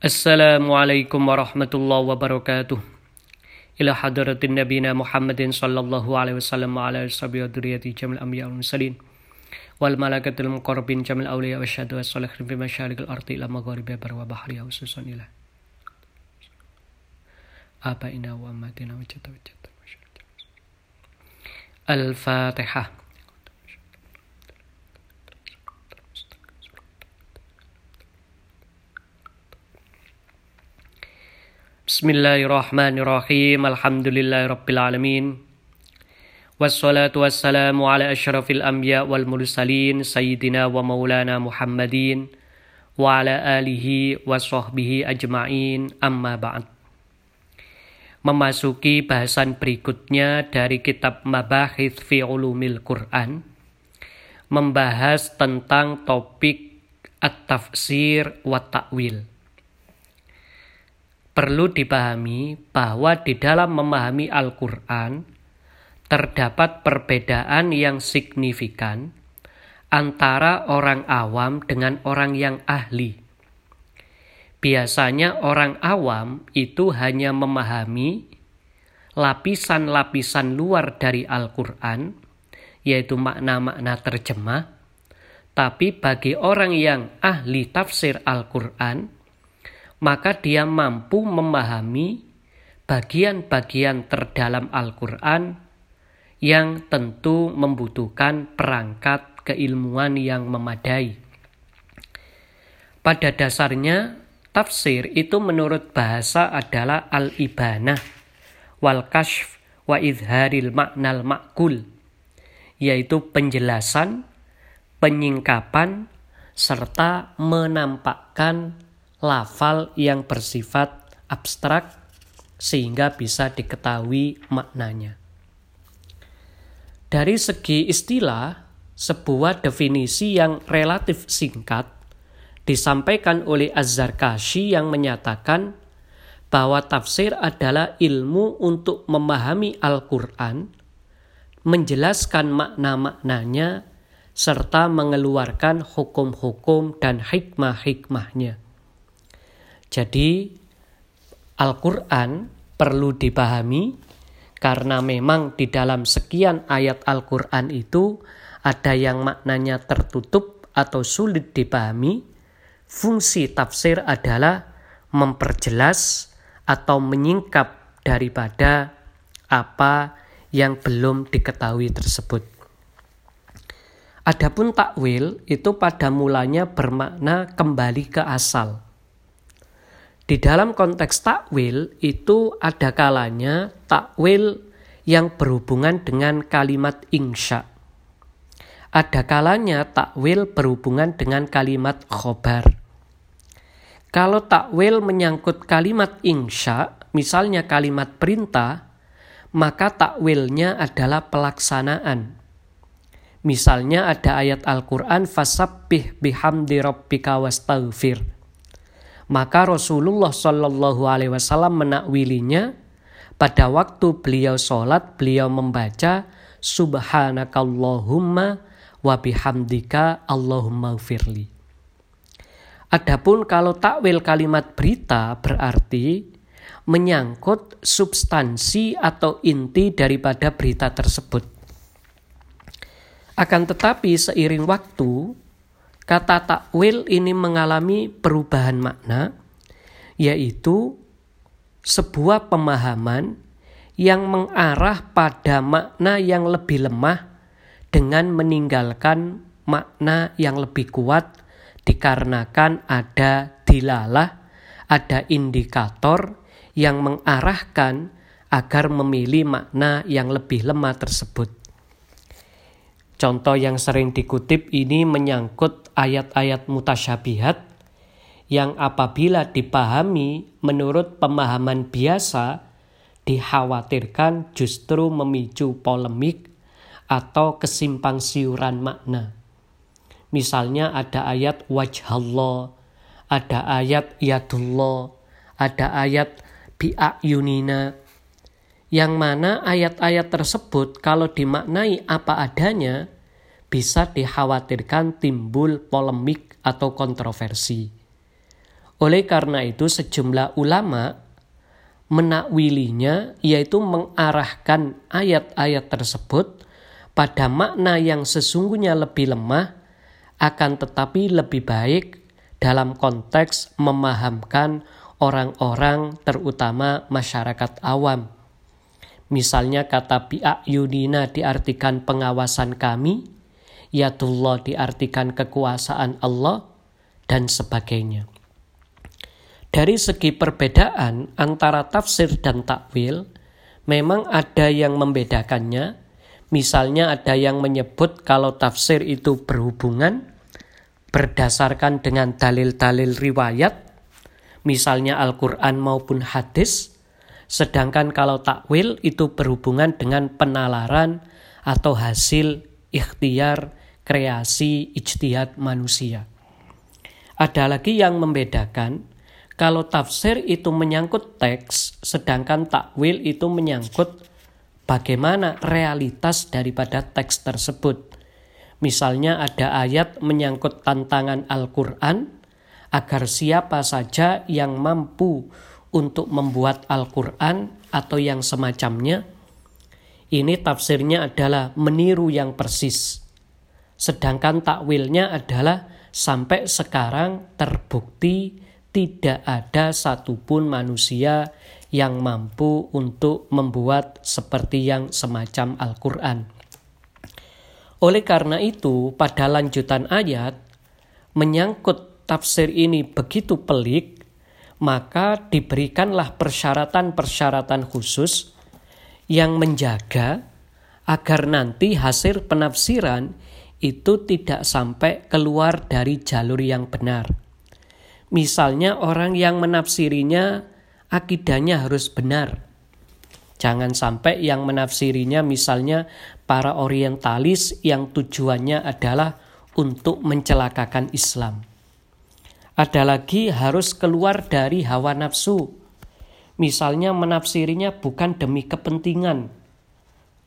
Assalamualaikum warahmatullahi wabarakatuh. Ila hadratin nabina Muhammadin sallallahu alaihi wasallam wa ala ashabihi wa dzurriyyati jamil anbiya wal mursalin wal malaikatil muqarrabin jamil awliya wa syahadu wa salihin fi masyariqil ardi ila magharibi bar wa bahri ususan ila abaina wa ammatina wa jata wa jata Al-Fatihah Bismillahirrahmanirrahim. Alhamdulillahirabbil Wassalatu wassalamu ala asyrafil anbiya wal mursalin sayyidina wa maulana Muhammadin wa ala alihi wa sahbihi ajma'in amma ba'd. Memasuki bahasan berikutnya dari kitab Mabahith fi Ulumil Quran membahas tentang topik at-tafsir wa ta'wil perlu dipahami bahwa di dalam memahami Al-Quran terdapat perbedaan yang signifikan antara orang awam dengan orang yang ahli. Biasanya orang awam itu hanya memahami lapisan-lapisan luar dari Al-Quran, yaitu makna-makna terjemah, tapi bagi orang yang ahli tafsir Al-Quran, maka dia mampu memahami bagian-bagian terdalam Al-Quran yang tentu membutuhkan perangkat keilmuan yang memadai. Pada dasarnya, tafsir itu menurut bahasa adalah al-ibanah wal kashf wa idharil maknal makul, yaitu penjelasan, penyingkapan, serta menampakkan lafal yang bersifat abstrak sehingga bisa diketahui maknanya. Dari segi istilah, sebuah definisi yang relatif singkat disampaikan oleh Az-Zarkashi yang menyatakan bahwa tafsir adalah ilmu untuk memahami Al-Quran, menjelaskan makna-maknanya, serta mengeluarkan hukum-hukum dan hikmah-hikmahnya. Jadi Al-Quran perlu dipahami karena memang di dalam sekian ayat Al-Quran itu ada yang maknanya tertutup atau sulit dipahami. Fungsi tafsir adalah memperjelas atau menyingkap daripada apa yang belum diketahui tersebut. Adapun takwil itu pada mulanya bermakna kembali ke asal di dalam konteks takwil itu ada kalanya takwil yang berhubungan dengan kalimat insya. Ada kalanya takwil berhubungan dengan kalimat khobar. Kalau takwil menyangkut kalimat insya, misalnya kalimat perintah, maka takwilnya adalah pelaksanaan. Misalnya ada ayat Al-Quran fasabbih bihamdi rabbika wastaghfir maka Rasulullah Shallallahu Alaihi Wasallam menakwilinya pada waktu beliau sholat beliau membaca Subhanakallahumma wa bihamdika Allahumma firli. Adapun kalau takwil kalimat berita berarti menyangkut substansi atau inti daripada berita tersebut. Akan tetapi seiring waktu Kata takwil ini mengalami perubahan makna, yaitu sebuah pemahaman yang mengarah pada makna yang lebih lemah dengan meninggalkan makna yang lebih kuat dikarenakan ada dilalah, ada indikator yang mengarahkan agar memilih makna yang lebih lemah tersebut. Contoh yang sering dikutip ini menyangkut ayat-ayat mutasyabihat yang apabila dipahami menurut pemahaman biasa dikhawatirkan justru memicu polemik atau kesimpang siuran makna. Misalnya ada ayat wajhallah, ada ayat yadullah, ada ayat bi'ayunina, yang mana ayat-ayat tersebut kalau dimaknai apa adanya bisa dikhawatirkan timbul polemik atau kontroversi. Oleh karena itu sejumlah ulama menakwilinya yaitu mengarahkan ayat-ayat tersebut pada makna yang sesungguhnya lebih lemah akan tetapi lebih baik dalam konteks memahamkan orang-orang terutama masyarakat awam. Misalnya kata biak yudina diartikan pengawasan kami, yatullah diartikan kekuasaan Allah, dan sebagainya. Dari segi perbedaan antara tafsir dan takwil, memang ada yang membedakannya. Misalnya ada yang menyebut kalau tafsir itu berhubungan berdasarkan dengan dalil-dalil riwayat, misalnya Al-Quran maupun hadis, sedangkan kalau takwil itu berhubungan dengan penalaran atau hasil ikhtiar kreasi ijtihad manusia. Ada lagi yang membedakan kalau tafsir itu menyangkut teks, sedangkan takwil itu menyangkut bagaimana realitas daripada teks tersebut. Misalnya ada ayat menyangkut tantangan Al-Quran, agar siapa saja yang mampu untuk membuat Al-Quran atau yang semacamnya, ini tafsirnya adalah meniru yang persis. Sedangkan takwilnya adalah sampai sekarang terbukti tidak ada satupun manusia yang mampu untuk membuat seperti yang semacam Al-Quran. Oleh karena itu, pada lanjutan ayat, menyangkut tafsir ini begitu pelik, maka diberikanlah persyaratan-persyaratan khusus yang menjaga agar nanti hasil penafsiran itu tidak sampai keluar dari jalur yang benar. Misalnya orang yang menafsirinya akidahnya harus benar. Jangan sampai yang menafsirinya misalnya para orientalis yang tujuannya adalah untuk mencelakakan Islam. Ada lagi harus keluar dari hawa nafsu. Misalnya menafsirinya bukan demi kepentingan.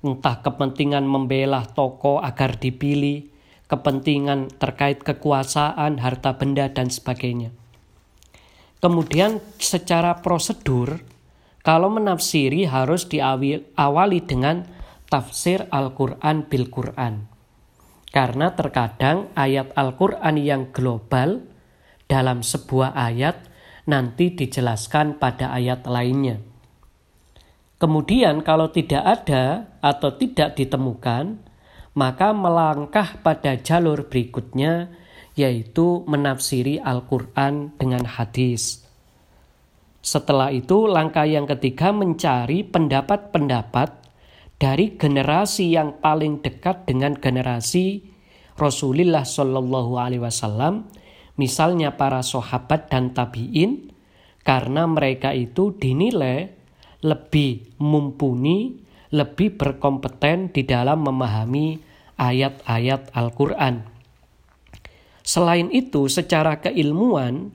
Entah kepentingan membela tokoh agar dipilih, kepentingan terkait kekuasaan, harta benda, dan sebagainya. Kemudian secara prosedur, kalau menafsiri harus diawali dengan tafsir Al-Quran bil Quran. Karena terkadang ayat Al-Quran yang global dalam sebuah ayat nanti dijelaskan pada ayat lainnya. Kemudian kalau tidak ada atau tidak ditemukan, maka melangkah pada jalur berikutnya yaitu menafsiri Al-Quran dengan hadis. Setelah itu, langkah yang ketiga mencari pendapat-pendapat dari generasi yang paling dekat dengan generasi Rasulullah Shallallahu Alaihi Wasallam, misalnya para sahabat dan tabiin, karena mereka itu dinilai lebih mumpuni, lebih berkompeten di dalam memahami ayat-ayat Al-Quran. Selain itu, secara keilmuan,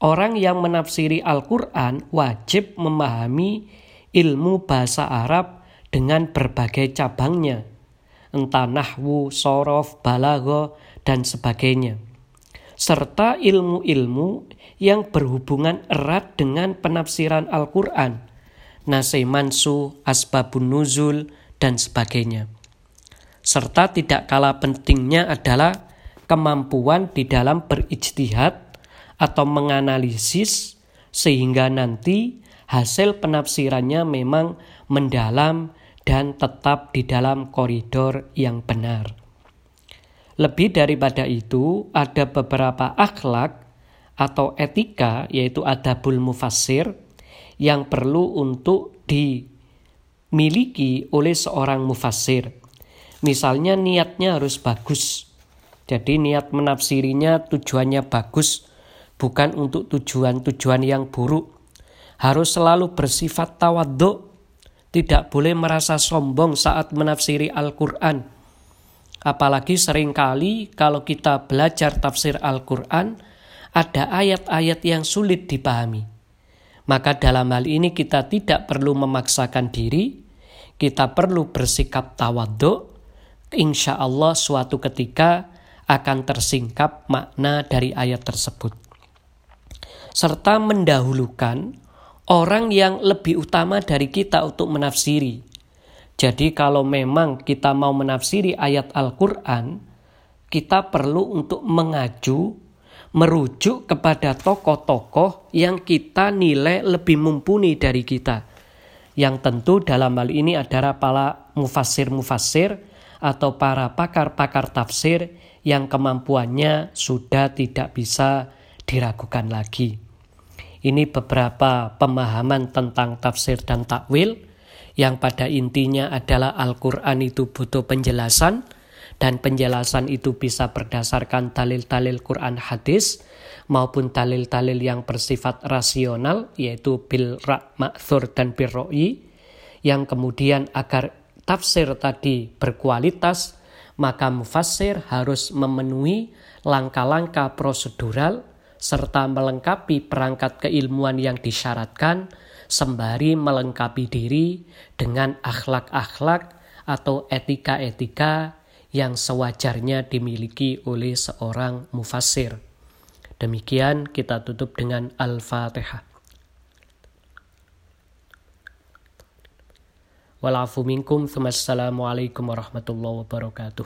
orang yang menafsiri Al-Quran wajib memahami ilmu bahasa Arab dengan berbagai cabangnya, entah nahwu, sorof, balago, dan sebagainya. Serta ilmu-ilmu yang berhubungan erat dengan penafsiran Al-Quran, nase mansu, asbabun nuzul, dan sebagainya. Serta tidak kalah pentingnya adalah kemampuan di dalam berijtihad atau menganalisis sehingga nanti hasil penafsirannya memang mendalam dan tetap di dalam koridor yang benar. Lebih daripada itu, ada beberapa akhlak atau etika yaitu adabul mufassir yang perlu untuk dimiliki oleh seorang mufassir. Misalnya niatnya harus bagus. Jadi niat menafsirinya tujuannya bagus, bukan untuk tujuan-tujuan yang buruk. Harus selalu bersifat tawaduk, tidak boleh merasa sombong saat menafsiri Al-Quran. Apalagi sering kali kalau kita belajar tafsir Al-Quran, ada ayat-ayat yang sulit dipahami. Maka dalam hal ini kita tidak perlu memaksakan diri, kita perlu bersikap tawaduk, insya Allah suatu ketika akan tersingkap makna dari ayat tersebut. serta mendahulukan orang yang lebih utama dari kita untuk menafsiri. Jadi kalau memang kita mau menafsiri ayat Al-Quran, kita perlu untuk mengaju, merujuk kepada tokoh-tokoh yang kita nilai lebih mumpuni dari kita. Yang tentu dalam hal ini adalah para mufassir-mufassir atau para pakar-pakar tafsir yang kemampuannya sudah tidak bisa diragukan lagi. Ini beberapa pemahaman tentang tafsir dan takwil yang pada intinya adalah Al-Quran itu butuh penjelasan dan penjelasan itu bisa berdasarkan dalil-dalil Quran hadis maupun dalil-dalil yang bersifat rasional yaitu bil ma'thur dan bil yang kemudian agar tafsir tadi berkualitas maka mufassir harus memenuhi langkah-langkah prosedural serta melengkapi perangkat keilmuan yang disyaratkan sembari melengkapi diri dengan akhlak-akhlak atau etika-etika yang sewajarnya dimiliki oleh seorang mufassir. Demikian kita tutup dengan Al-Fatihah. Walafu minkum. Warahmatullahi wabarakatuh.